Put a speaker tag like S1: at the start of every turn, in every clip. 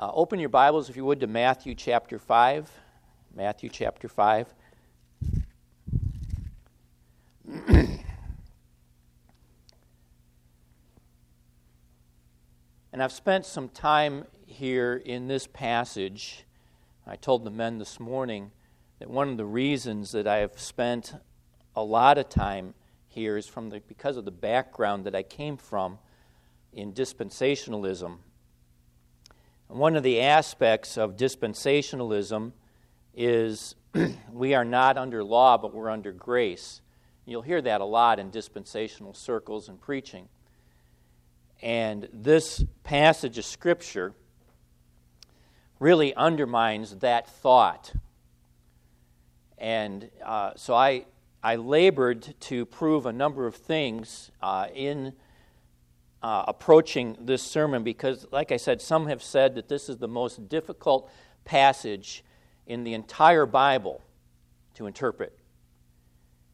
S1: Uh, open your Bibles, if you would, to Matthew chapter 5. Matthew chapter 5. and I've spent some time here in this passage. I told the men this morning that one of the reasons that I have spent a lot of time here is from the, because of the background that I came from in dispensationalism one of the aspects of dispensationalism is we are not under law, but we're under grace. You'll hear that a lot in dispensational circles and preaching. And this passage of Scripture really undermines that thought. And uh, so I, I labored to prove a number of things uh, in uh, approaching this sermon because, like I said, some have said that this is the most difficult passage in the entire Bible to interpret.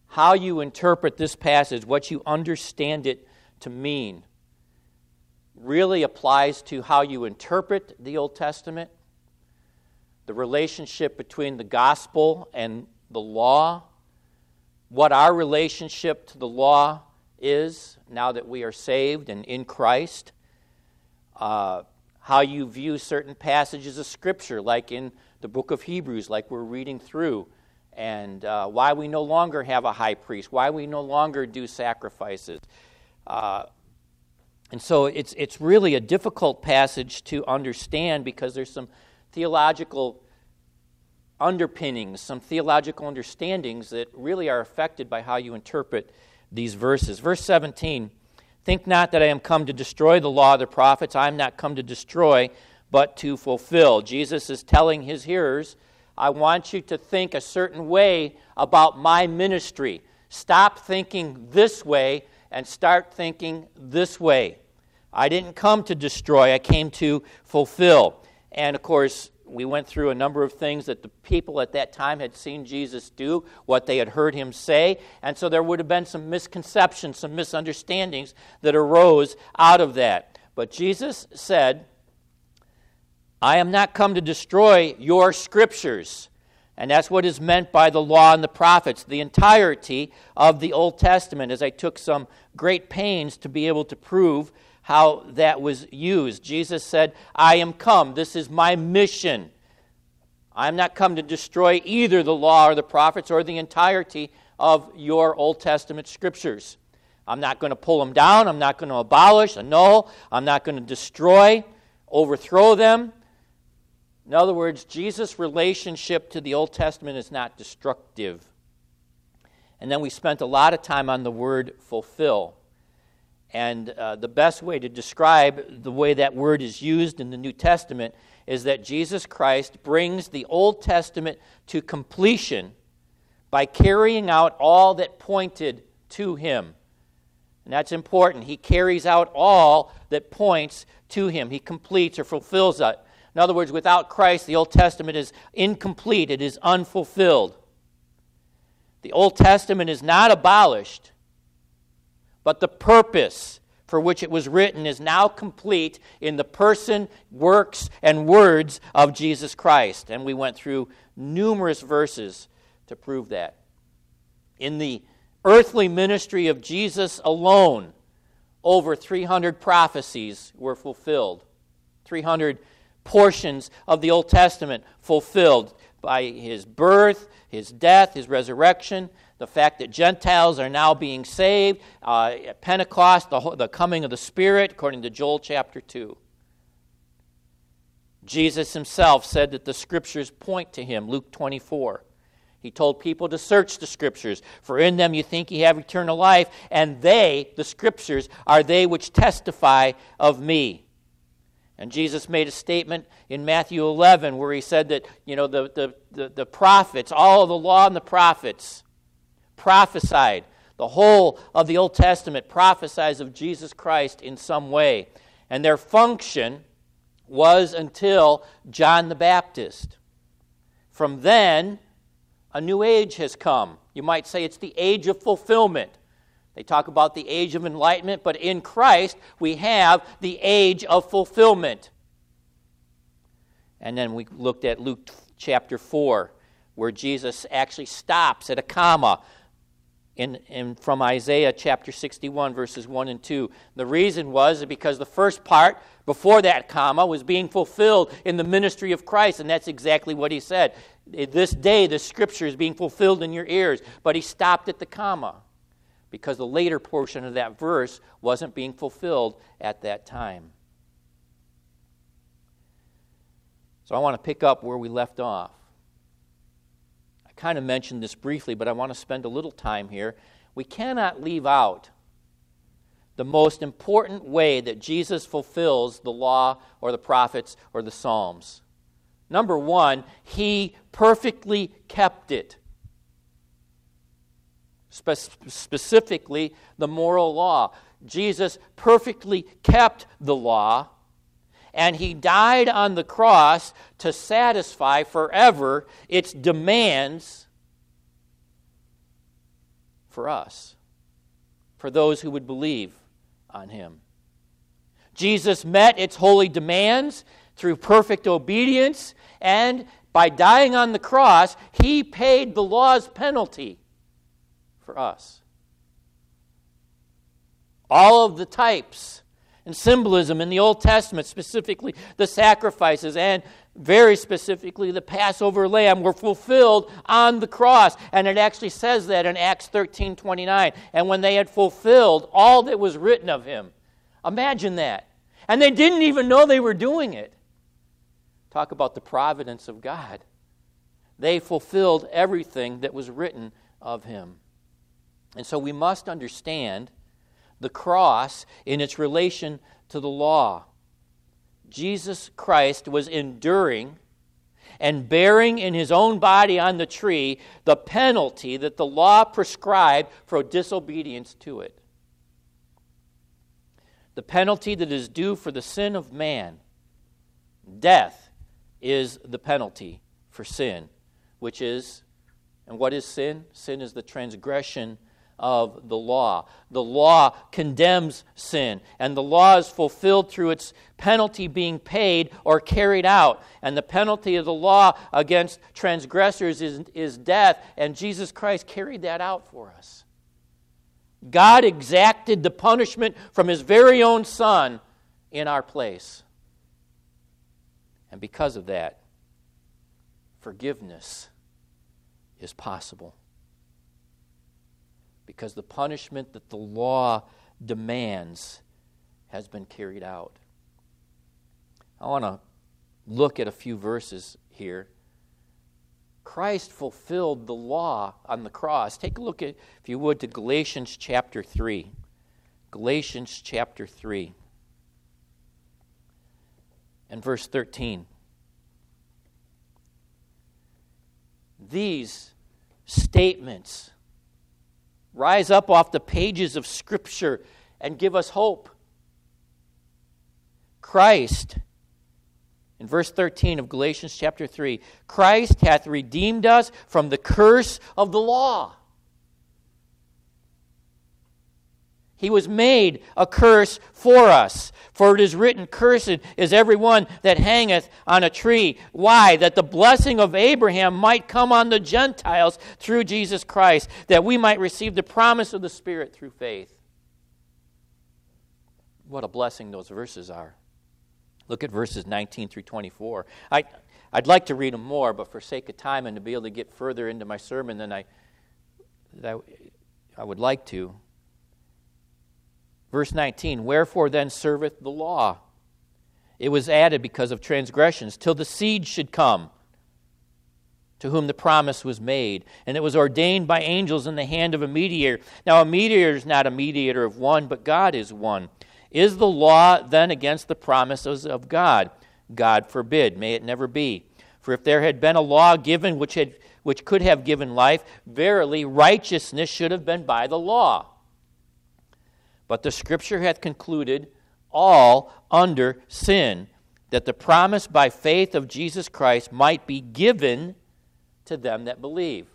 S1: How you interpret this passage, what you understand it to mean, really applies to how you interpret the Old Testament, the relationship between the gospel and the law, what our relationship to the law is now that we are saved and in Christ, uh, how you view certain passages of Scripture, like in the book of Hebrews, like we're reading through, and uh, why we no longer have a high priest, why we no longer do sacrifices. Uh, and so it's, it's really a difficult passage to understand because there's some theological underpinnings, some theological understandings that really are affected by how you interpret these verses. Verse 17 Think not that I am come to destroy the law of the prophets. I am not come to destroy, but to fulfill. Jesus is telling his hearers, I want you to think a certain way about my ministry. Stop thinking this way and start thinking this way. I didn't come to destroy, I came to fulfill. And of course, we went through a number of things that the people at that time had seen Jesus do, what they had heard him say, and so there would have been some misconceptions, some misunderstandings that arose out of that. But Jesus said, I am not come to destroy your scriptures. And that's what is meant by the law and the prophets, the entirety of the Old Testament, as I took some great pains to be able to prove how that was used. Jesus said, I am come. This is my mission. I'm not come to destroy either the law or the prophets or the entirety of your Old Testament scriptures. I'm not going to pull them down. I'm not going to abolish, annul. I'm not going to destroy, overthrow them. In other words, Jesus' relationship to the Old Testament is not destructive. And then we spent a lot of time on the word fulfill. And uh, the best way to describe the way that word is used in the New Testament is that Jesus Christ brings the Old Testament to completion by carrying out all that pointed to him. And that's important. He carries out all that points to him. He completes or fulfills it. In other words, without Christ, the Old Testament is incomplete, it is unfulfilled. The Old Testament is not abolished, but the purpose for which it was written is now complete in the person, works, and words of Jesus Christ. And we went through numerous verses to prove that. In the earthly ministry of Jesus alone, over 300 prophecies were fulfilled. 300 portions of the Old Testament fulfilled by his birth, his death, his resurrection, the fact that Gentiles are now being saved, uh, at Pentecost, the, the coming of the Spirit, according to Joel chapter 2. Jesus himself said that the scriptures point to him, Luke 24. He told people to search the scriptures, for in them you think you have eternal life, and they, the scriptures, are they which testify of me. And Jesus made a statement in Matthew 11 where he said that, you know, the, the, the, the prophets, all of the law and the prophets, prophesied. The whole of the Old Testament prophesies of Jesus Christ in some way. And their function was until John the Baptist. From then, a new age has come. You might say it's the age of fulfillment. They talk about the age of enlightenment, but in Christ, we have the age of fulfillment. And then we looked at Luke chapter 4, where Jesus actually stops at a comma in, in, from Isaiah chapter 61, verses 1 and 2. The reason was because the first part, before that comma, was being fulfilled in the ministry of Christ, and that's exactly what he said. This day, the scripture is being fulfilled in your ears. But he stopped at the comma because the later portion of that verse wasn't being fulfilled at that time. So I want to pick up where we left off kind of mentioned this briefly, but I want to spend a little time here. We cannot leave out the most important way that Jesus fulfills the law or the prophets or the Psalms. Number one, he perfectly kept it. Spe- specifically, the moral law. Jesus perfectly kept the law and he died on the cross to satisfy forever its demands for us, for those who would believe on him. Jesus met its holy demands through perfect obedience, and by dying on the cross, he paid the law's penalty for us. All of the types and symbolism in the Old Testament, specifically the sacrifices and very specifically the Passover lamb, were fulfilled on the cross. And it actually says that in Acts 13 29. And when they had fulfilled all that was written of him, imagine that. And they didn't even know they were doing it. Talk about the providence of God. They fulfilled everything that was written of him. And so we must understand the cross in its relation to the law. Jesus Christ was enduring and bearing in his own body on the tree the penalty that the law prescribed for disobedience to it. The penalty that is due for the sin of man. Death is the penalty for sin, which is, and what is sin? Sin is the transgression of the law. The law condemns sin, and the law is fulfilled through its penalty being paid or carried out. And the penalty of the law against transgressors is, is death, and Jesus Christ carried that out for us. God exacted the punishment from his very own Son in our place. And because of that, forgiveness is possible because the punishment that the law demands has been carried out. I want to look at a few verses here. Christ fulfilled the law on the cross. Take a look at, if you would, to Galatians chapter 3. Galatians chapter 3 and verse 13. These statements rise up off the pages of Scripture and give us hope. Christ, in verse 13 of Galatians chapter 3, Christ hath redeemed us from the curse of the law He was made a curse for us. For it is written, Cursed is every one that hangeth on a tree. Why? That the blessing of Abraham might come on the Gentiles through Jesus Christ, that we might receive the promise of the Spirit through faith. What a blessing those verses are. Look at verses 19 through 24. I, I'd like to read them more, but for sake of time and to be able to get further into my sermon than I, I, I would like to, Verse 19 Wherefore then serveth the law? It was added because of transgressions, till the seed should come, to whom the promise was made. And it was ordained by angels in the hand of a mediator. Now, a mediator is not a mediator of one, but God is one. Is the law then against the promises of God? God forbid. May it never be. For if there had been a law given which, had, which could have given life, verily righteousness should have been by the law. But the Scripture hath concluded all under sin, that the promise by faith of Jesus Christ might be given to them that believe.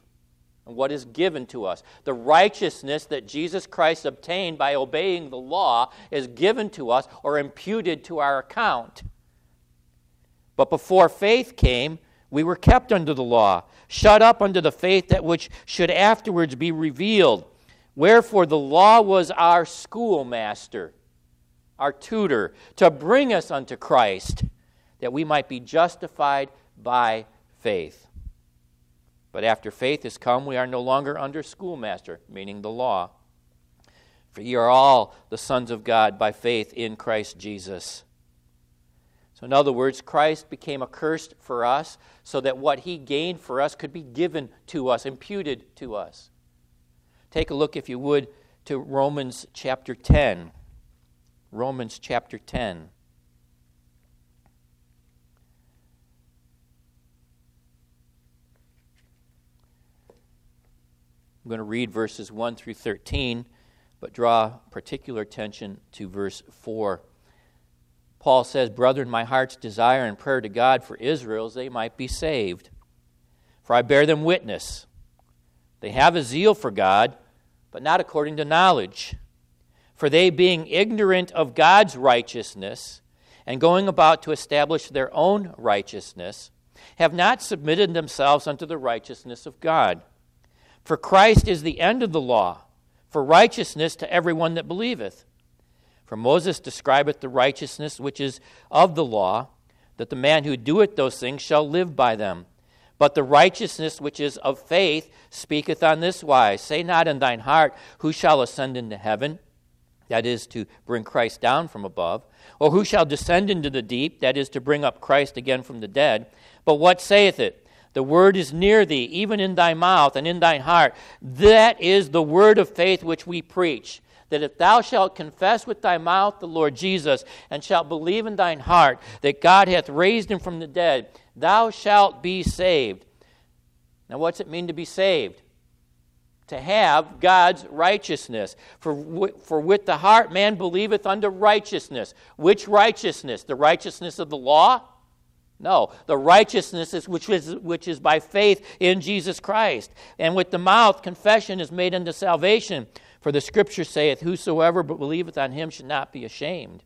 S1: And what is given to us? The righteousness that Jesus Christ obtained by obeying the law is given to us or imputed to our account. But before faith came, we were kept under the law, shut up under the faith that which should afterwards be revealed. Wherefore the law was our schoolmaster, our tutor, to bring us unto Christ, that we might be justified by faith. But after faith is come, we are no longer under schoolmaster, meaning the law. For ye are all the sons of God by faith in Christ Jesus. So, in other words, Christ became accursed for us so that what he gained for us could be given to us, imputed to us. Take a look, if you would, to Romans chapter 10. Romans chapter 10. I'm going to read verses 1 through 13, but draw particular attention to verse 4. Paul says, Brethren, my heart's desire and prayer to God for Israel is they might be saved. For I bear them witness. They have a zeal for God, but not according to knowledge. For they, being ignorant of God's righteousness, and going about to establish their own righteousness, have not submitted themselves unto the righteousness of God. For Christ is the end of the law, for righteousness to everyone that believeth. For Moses describeth the righteousness which is of the law, that the man who doeth those things shall live by them. But the righteousness which is of faith speaketh on this wise Say not in thine heart, Who shall ascend into heaven? That is, to bring Christ down from above. Or who shall descend into the deep? That is, to bring up Christ again from the dead. But what saith it? The word is near thee, even in thy mouth and in thine heart. That is the word of faith which we preach. That if thou shalt confess with thy mouth the Lord Jesus, and shalt believe in thine heart that God hath raised him from the dead, thou shalt be saved. Now, what's it mean to be saved? To have God's righteousness. For, for with the heart man believeth unto righteousness. Which righteousness? The righteousness of the law? No, the righteousness is which is which is by faith in Jesus Christ. And with the mouth confession is made unto salvation. For the scripture saith, Whosoever believeth on him should not be ashamed.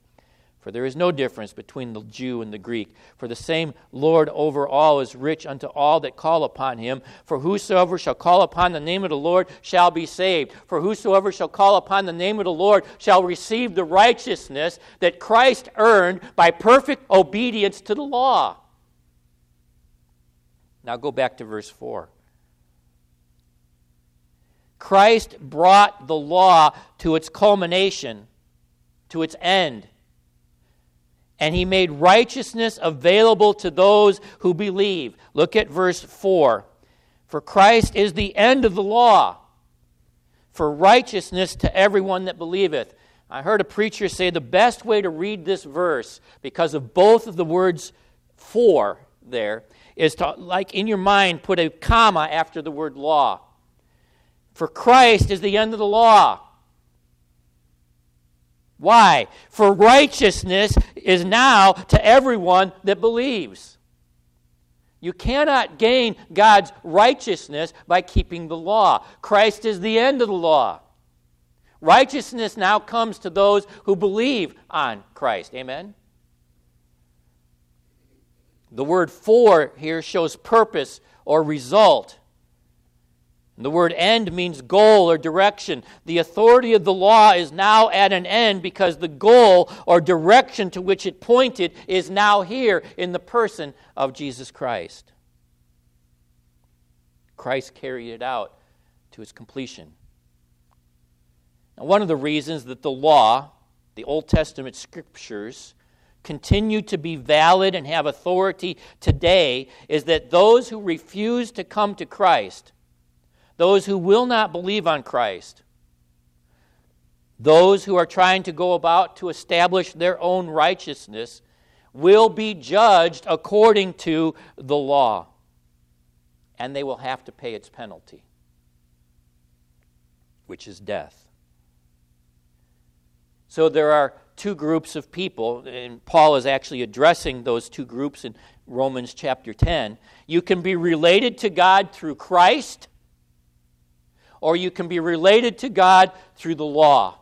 S1: For there is no difference between the Jew and the Greek. For the same Lord over all is rich unto all that call upon him. For whosoever shall call upon the name of the Lord shall be saved. For whosoever shall call upon the name of the Lord shall receive the righteousness that Christ earned by perfect obedience to the law. Now go back to verse 4. Christ brought the law to its culmination, to its end. And he made righteousness available to those who believe. Look at verse 4. For Christ is the end of the law, for righteousness to everyone that believeth. I heard a preacher say the best way to read this verse, because of both of the words for there, is to, like in your mind, put a comma after the word law. For Christ is the end of the law. Why? For righteousness is now to everyone that believes. You cannot gain God's righteousness by keeping the law. Christ is the end of the law. Righteousness now comes to those who believe on Christ. Amen? The word for here shows purpose or result. The word end means goal or direction. The authority of the law is now at an end because the goal or direction to which it pointed is now here in the person of Jesus Christ. Christ carried it out to its completion. Now, one of the reasons that the law, the Old Testament scriptures, continue to be valid and have authority today is that those who refuse to come to Christ, those who will not believe on Christ, those who are trying to go about to establish their own righteousness, will be judged according to the law. And they will have to pay its penalty, which is death. So there are two groups of people, and Paul is actually addressing those two groups in Romans chapter 10. You can be related to God through Christ, or you can be related to God through the law.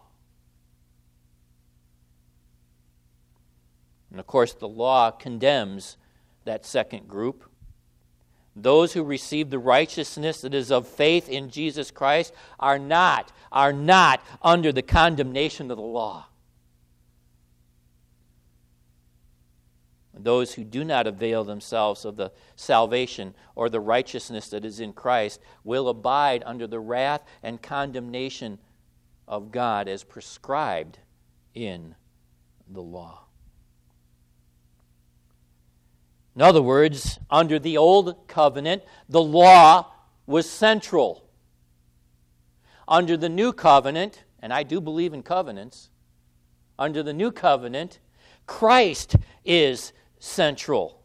S1: And of course, the law condemns that second group. Those who receive the righteousness that is of faith in Jesus Christ are not, are not under the condemnation of the law. Those who do not avail themselves of the salvation or the righteousness that is in Christ will abide under the wrath and condemnation of God as prescribed in the law. In other words, under the old covenant, the law was central. Under the new covenant, and I do believe in covenants, under the new covenant, Christ is central.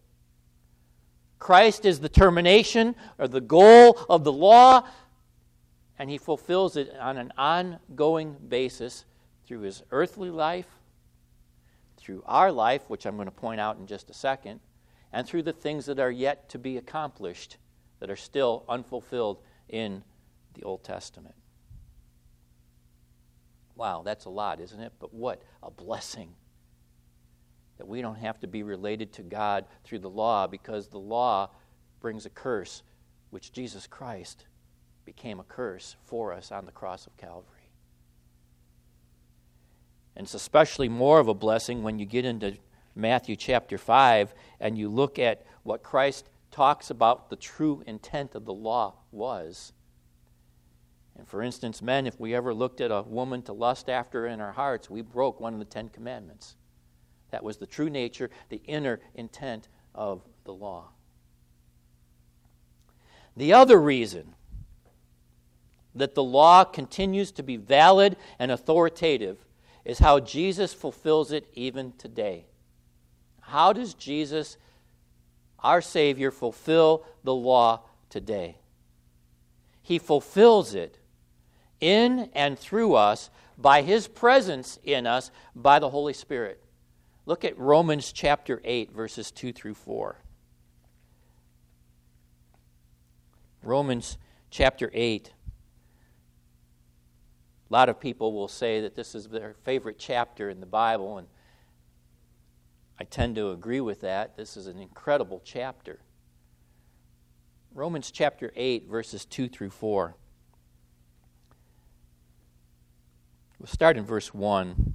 S1: Christ is the termination or the goal of the law, and he fulfills it on an ongoing basis through his earthly life, through our life, which I'm going to point out in just a second, and through the things that are yet to be accomplished that are still unfulfilled in the Old Testament. Wow, that's a lot, isn't it? But what a blessing that we don't have to be related to God through the law because the law brings a curse, which Jesus Christ became a curse for us on the cross of Calvary. And it's especially more of a blessing when you get into Matthew chapter 5 and you look at what Christ talks about the true intent of the law was. And for instance, men, if we ever looked at a woman to lust after in our hearts, we broke one of the Ten Commandments. That was the true nature, the inner intent of the law. The other reason that the law continues to be valid and authoritative is how Jesus fulfills it even today. How does Jesus, our Savior, fulfill the law today? He fulfills it in and through us by His presence in us by the Holy Spirit. Look at Romans chapter 8, verses 2 through 4. Romans chapter 8. A lot of people will say that this is their favorite chapter in the Bible, and I tend to agree with that. This is an incredible chapter. Romans chapter 8, verses 2 through 4. We'll start in verse 1.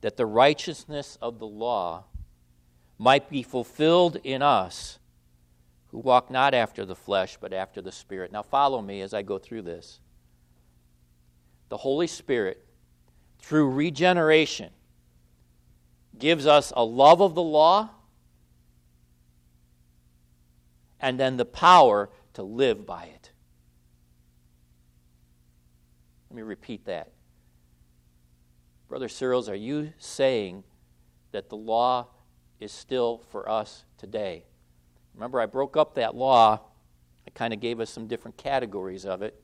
S1: that the righteousness of the law might be fulfilled in us who walk not after the flesh, but after the Spirit. Now, follow me as I go through this. The Holy Spirit, through regeneration, gives us a love of the law and then the power to live by it. Let me repeat that. Brother Searles, are you saying that the law is still for us today? Remember, I broke up that law. I kind of gave us some different categories of it.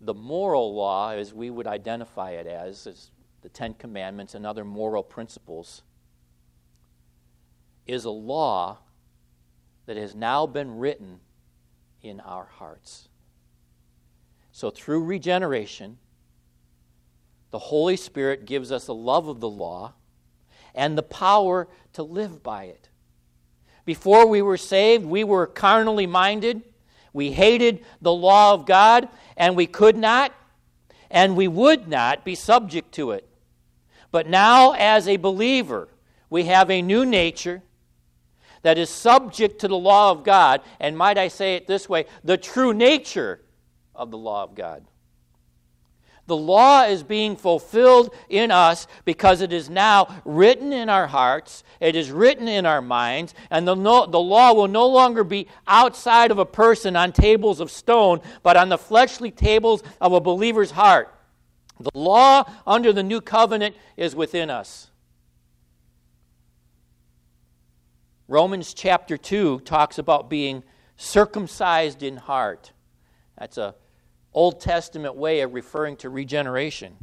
S1: The moral law, as we would identify it as, is the Ten Commandments, and other moral principles, is a law that has now been written in our hearts. So, through regeneration, the Holy Spirit gives us a love of the law and the power to live by it. Before we were saved, we were carnally minded. We hated the law of God, and we could not and we would not be subject to it. But now, as a believer, we have a new nature that is subject to the law of God, and might I say it this way the true nature of the law of God. The law is being fulfilled in us because it is now written in our hearts, it is written in our minds, and the, no, the law will no longer be outside of a person on tables of stone, but on the fleshly tables of a believer's heart. The law under the new covenant is within us. Romans chapter 2 talks about being circumcised in heart. That's a Old Testament way of referring to regeneration.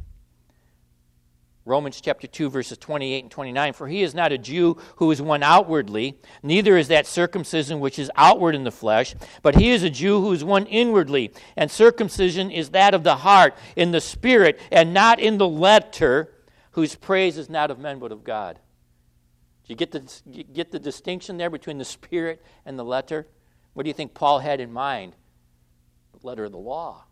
S1: Romans chapter 2, verses 28 and 29. For he is not a Jew who is one outwardly, neither is that circumcision which is outward in the flesh, but he is a Jew who is one inwardly. And circumcision is that of the heart, in the spirit, and not in the letter, whose praise is not of men but of God. Do you get the, get the distinction there between the spirit and the letter? What do you think Paul had in mind? The letter of the law.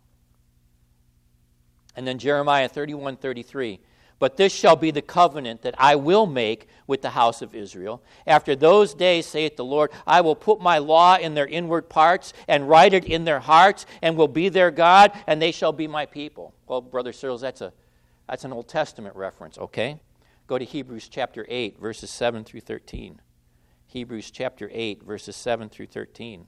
S1: And then Jeremiah 31 33. But this shall be the covenant that I will make with the house of Israel. After those days, saith the Lord, I will put my law in their inward parts and write it in their hearts, and will be their God, and they shall be my people. Well, Brother Searles, that's, a, that's an Old Testament reference, okay? Go to Hebrews chapter 8, verses 7 through 13. Hebrews chapter 8, verses 7 through 13.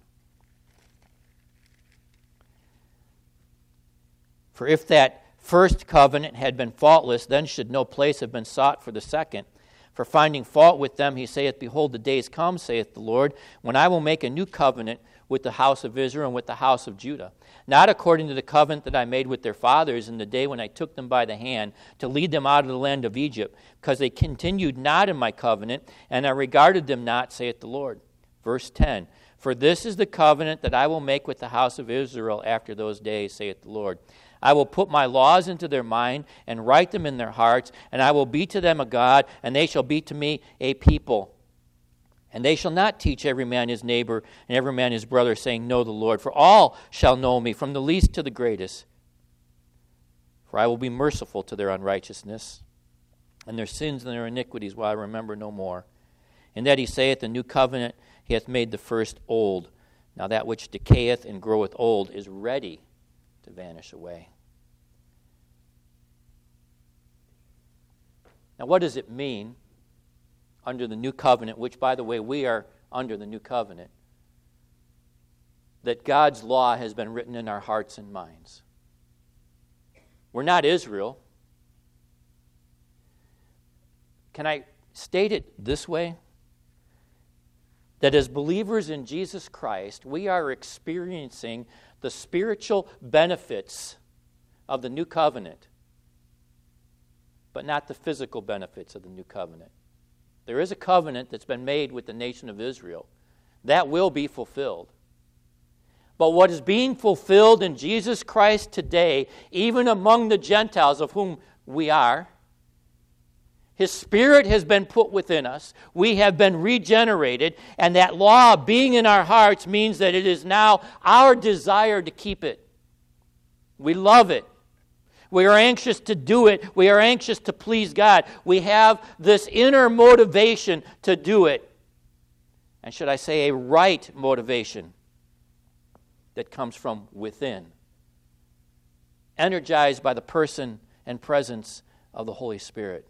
S1: For if that first covenant had been faultless, then should no place have been sought for the second. For finding fault with them, he saith, Behold, the days come, saith the Lord, when I will make a new covenant with the house of Israel and with the house of Judah. Not according to the covenant that I made with their fathers in the day when I took them by the hand to lead them out of the land of Egypt, because they continued not in my covenant, and I regarded them not, saith the Lord. Verse 10 For this is the covenant that I will make with the house of Israel after those days, saith the Lord. I will put my laws into their mind and write them in their hearts, and I will be to them a God, and they shall be to me a people. And they shall not teach every man his neighbor and every man his brother, saying, Know the Lord, for all shall know me, from the least to the greatest. For I will be merciful to their unrighteousness, and their sins and their iniquities will I remember no more. And that he saith, The new covenant he hath made the first old. Now that which decayeth and groweth old is ready to vanish away. Now, what does it mean under the new covenant, which, by the way, we are under the new covenant, that God's law has been written in our hearts and minds? We're not Israel. Can I state it this way? That as believers in Jesus Christ, we are experiencing the spiritual benefits of the new covenant, but not the physical benefits of the new covenant. There is a covenant that's been made with the nation of Israel. That will be fulfilled. But what is being fulfilled in Jesus Christ today, even among the Gentiles of whom we are, his Spirit has been put within us. We have been regenerated. And that law being in our hearts means that it is now our desire to keep it. We love it. We are anxious to do it. We are anxious to please God. We have this inner motivation to do it. And should I say, a right motivation that comes from within, energized by the person and presence of the Holy Spirit.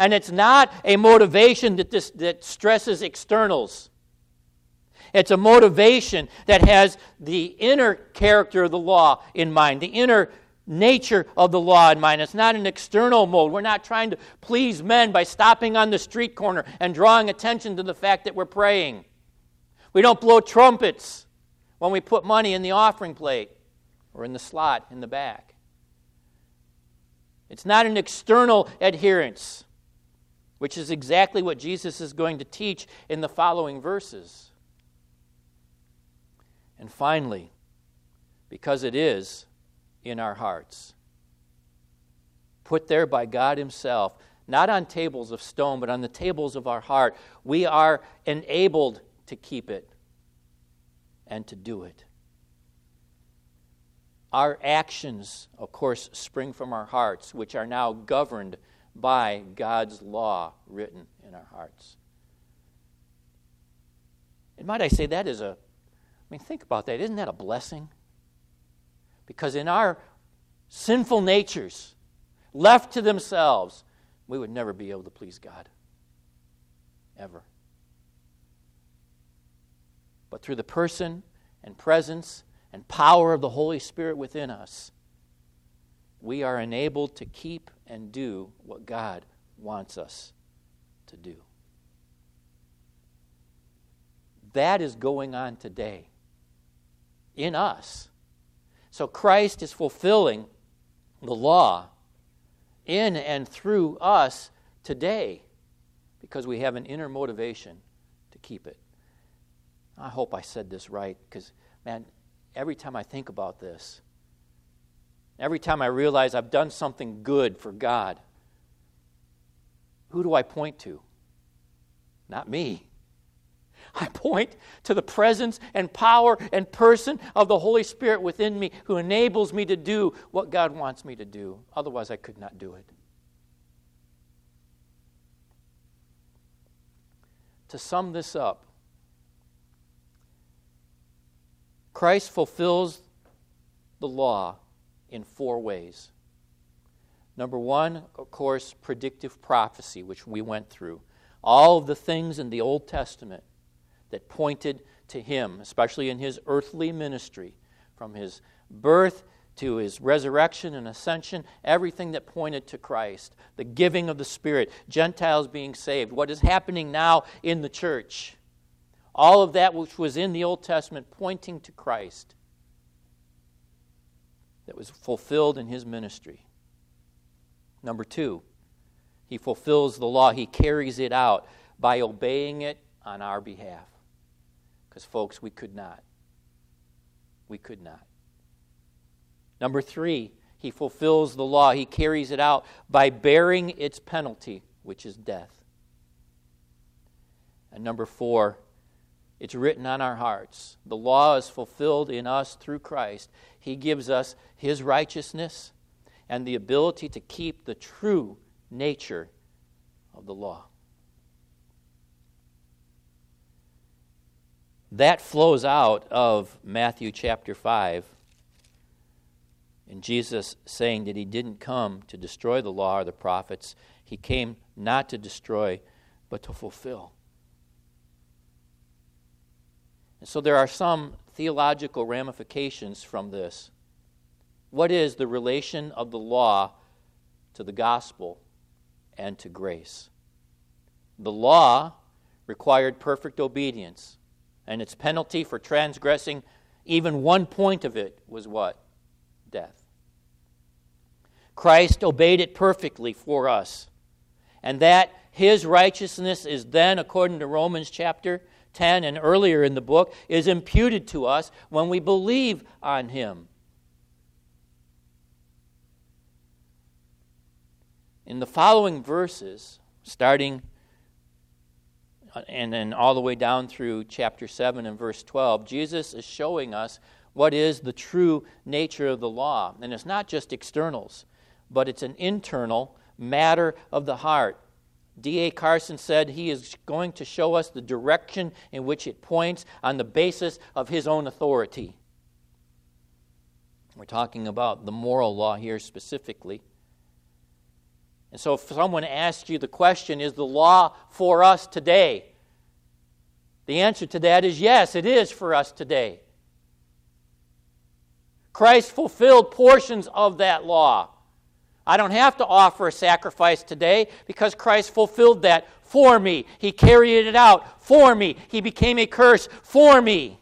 S1: And it's not a motivation that, this, that stresses externals. It's a motivation that has the inner character of the law in mind, the inner nature of the law in mind. It's not an external mode. We're not trying to please men by stopping on the street corner and drawing attention to the fact that we're praying. We don't blow trumpets when we put money in the offering plate or in the slot in the back. It's not an external adherence which is exactly what Jesus is going to teach in the following verses. And finally, because it is in our hearts, put there by God Himself, not on tables of stone, but on the tables of our heart, we are enabled to keep it and to do it. Our actions, of course, spring from our hearts, which are now governed by God's law written in our hearts. And might I say, that is a, I mean, think about that. Isn't that a blessing? Because in our sinful natures, left to themselves, we would never be able to please God. Ever. But through the person and presence and power of the Holy Spirit within us, we are enabled to keep and do what God wants us to do. That is going on today in us. So Christ is fulfilling the law in and through us today because we have an inner motivation to keep it. I hope I said this right because, man, every time I think about this, every time I realize I've done something good for God, who do I point to? Not me. I point to the presence and power and person of the Holy Spirit within me who enables me to do what God wants me to do. Otherwise, I could not do it. To sum this up, Christ fulfills the law in four ways. Number one, of course, predictive prophecy, which we went through. All of the things in the Old Testament that pointed to him, especially in his earthly ministry, from his birth to his resurrection and ascension, everything that pointed to Christ, the giving of the Spirit, Gentiles being saved, what is happening now in the church. All of that which was in the Old Testament pointing to Christ that was fulfilled in his ministry. Number two, he fulfills the law, he carries it out by obeying it on our behalf. Because, folks, we could not. We could not. Number three, he fulfills the law. He carries it out by bearing its penalty, which is death. And number four, it's written on our hearts. The law is fulfilled in us through Christ. He gives us his righteousness and the ability to keep the true nature of the law. That flows out of Matthew chapter 5. And Jesus saying that he didn't come to destroy the law or the prophets, he came not to destroy, but to fulfill. And so there are some theological ramifications from this. What is the relation of the law to the gospel and to grace? The law required perfect obedience and its penalty for transgressing even one point of it was what? Death. Christ obeyed it perfectly for us. And that his righteousness is then, according to Romans chapter 10 and earlier in the book, is imputed to us when we believe on him. In the following verses, starting and then all the way down through chapter 7 and verse 12, Jesus is showing us what is the true nature of the law. And it's not just externals, but it's an internal matter of the heart. D.A. Carson said he is going to show us the direction in which it points on the basis of his own authority. We're talking about the moral law here specifically. And so, if someone asks you the question, is the law for us today? The answer to that is yes, it is for us today. Christ fulfilled portions of that law. I don't have to offer a sacrifice today because Christ fulfilled that for me. He carried it out for me. He became a curse for me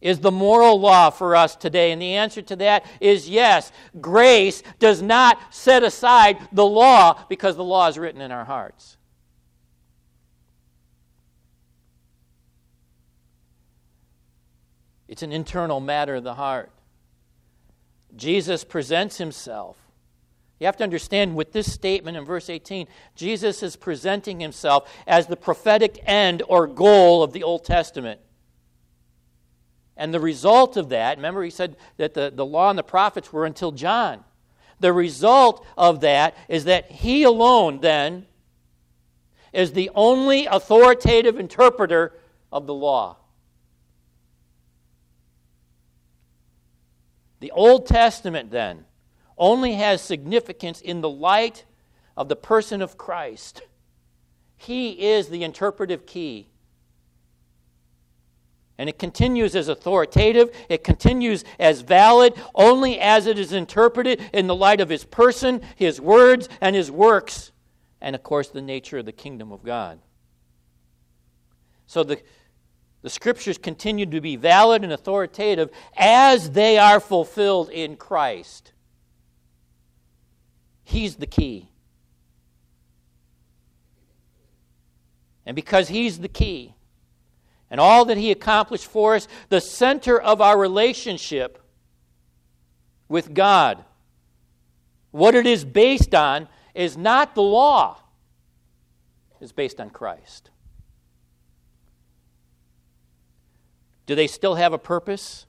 S1: is the moral law for us today? And the answer to that is yes. Grace does not set aside the law because the law is written in our hearts. It's an internal matter of the heart. Jesus presents himself. You have to understand with this statement in verse 18, Jesus is presenting himself as the prophetic end or goal of the Old Testament. And the result of that, remember, he said that the, the law and the prophets were until John. The result of that is that he alone, then, is the only authoritative interpreter of the law. The Old Testament, then, only has significance in the light of the person of Christ. He is the interpretive key. And it continues as authoritative, it continues as valid only as it is interpreted in the light of his person, his words, and his works, and of course, the nature of the kingdom of God. So the, the scriptures continue to be valid and authoritative as they are fulfilled in Christ. He's the key. And because He's the key, and all that He accomplished for us, the center of our relationship with God, what it is based on, is not the law, it's based on Christ. Do they still have a purpose?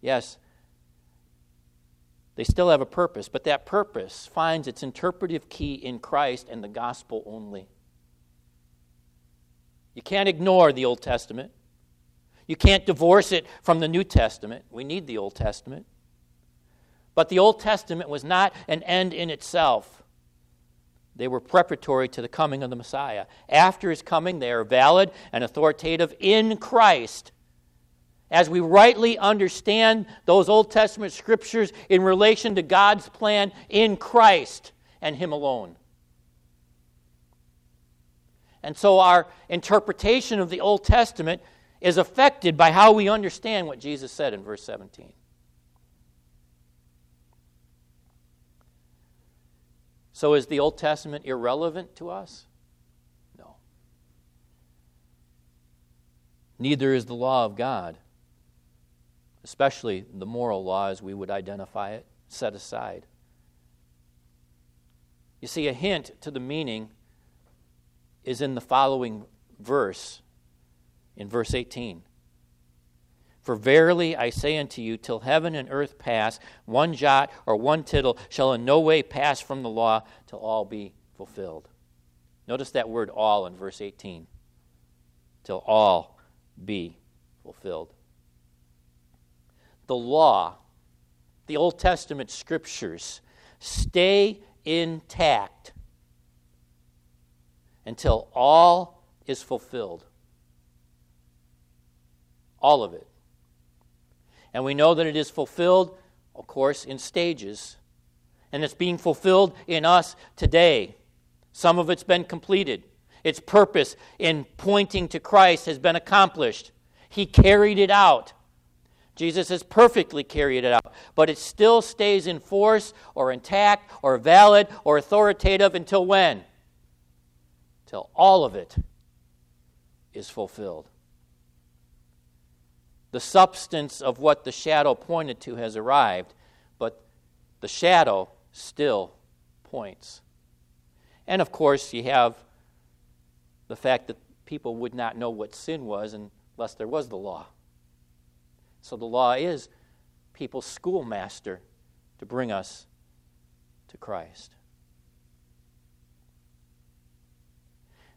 S1: Yes. They still have a purpose, but that purpose finds its interpretive key in Christ and the gospel only. You can't ignore the Old Testament. You can't divorce it from the New Testament. We need the Old Testament. But the Old Testament was not an end in itself. They were preparatory to the coming of the Messiah. After his coming, they are valid and authoritative in Christ. As we rightly understand those Old Testament scriptures in relation to God's plan in Christ and him alone. And so our interpretation of the Old Testament is affected by how we understand what Jesus said in verse 17. So is the Old Testament irrelevant to us? No. Neither is the law of God, especially the moral law as we would identify it, set aside. You see, a hint to the meaning is in the following verse, in verse 18. For verily I say unto you, till heaven and earth pass, one jot or one tittle shall in no way pass from the law till all be fulfilled. Notice that word all in verse 18. Till all be fulfilled. The law, the Old Testament scriptures, stay intact until all is fulfilled. All of it. And we know that it is fulfilled, of course, in stages. And it's being fulfilled in us today. Some of it's been completed. Its purpose in pointing to Christ has been accomplished. He carried it out. Jesus has perfectly carried it out, but it still stays in force or intact or valid or authoritative until when? Till all of it is fulfilled. The substance of what the shadow pointed to has arrived, but the shadow still points. And of course, you have the fact that people would not know what sin was unless there was the law. So the law is people's schoolmaster to bring us to Christ.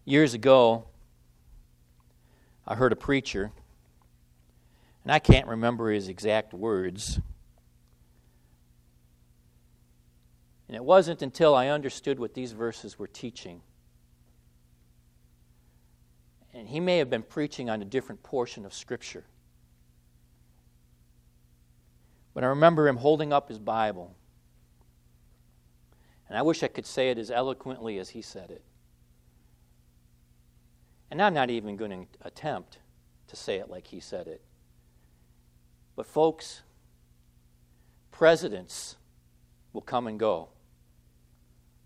S1: Years ago, I heard a preacher and I can't remember his exact words. And it wasn't until I understood what these verses were teaching. And he may have been preaching on a different portion of Scripture. But I remember him holding up his Bible. And I wish I could say it as eloquently as he said it. And I'm not even going to attempt to say it like he said it. But, folks, presidents will come and go,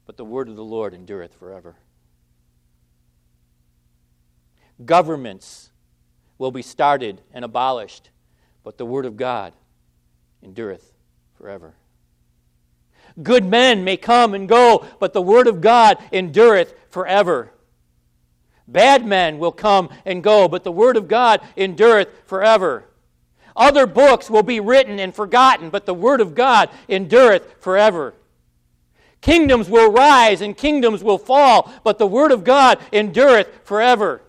S1: but the word of the Lord endureth forever. Governments will be started and abolished, but the word of God endureth forever. Good men may come and go, but the word of God endureth forever. Bad men will come and go, but the word of God endureth forever. Other books will be written and forgotten, but the Word of God endureth forever. Kingdoms will rise and kingdoms will fall, but the Word of God endureth forever.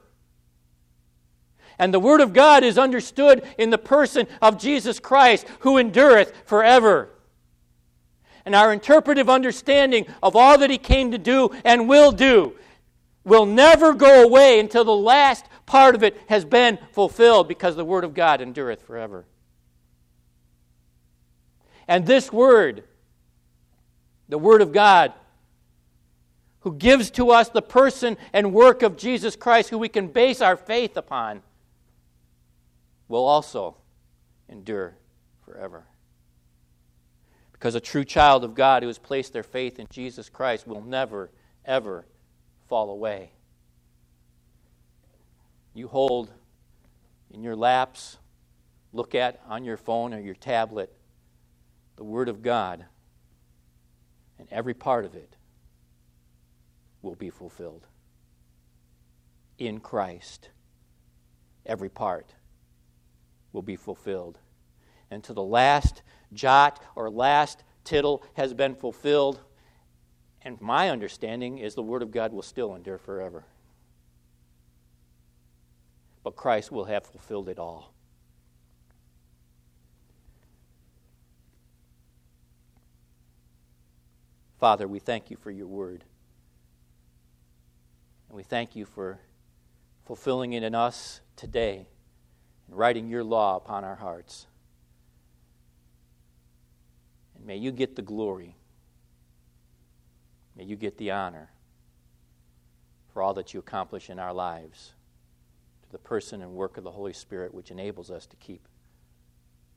S1: And the Word of God is understood in the person of Jesus Christ, who endureth forever. And our interpretive understanding of all that He came to do and will do will never go away until the last part of it has been fulfilled because the Word of God endureth forever. And this Word, the Word of God, who gives to us the person and work of Jesus Christ, who we can base our faith upon, will also endure forever. Because a true child of God who has placed their faith in Jesus Christ will never, ever fall away. You hold in your laps, look at on your phone or your tablet, the Word of God, and every part of it will be fulfilled. In Christ, every part will be fulfilled. And to the last jot or last tittle has been fulfilled. And my understanding is the Word of God will still endure forever. But Christ will have fulfilled it all. Father, we thank you for your word. And we thank you for fulfilling it in us today and writing your law upon our hearts. And may you get the glory. May you get the honor for all that you accomplish in our lives to the person and work of the Holy Spirit, which enables us to keep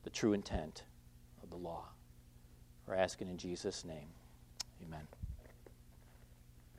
S1: the true intent of the law. We're asking in Jesus' name. Amen.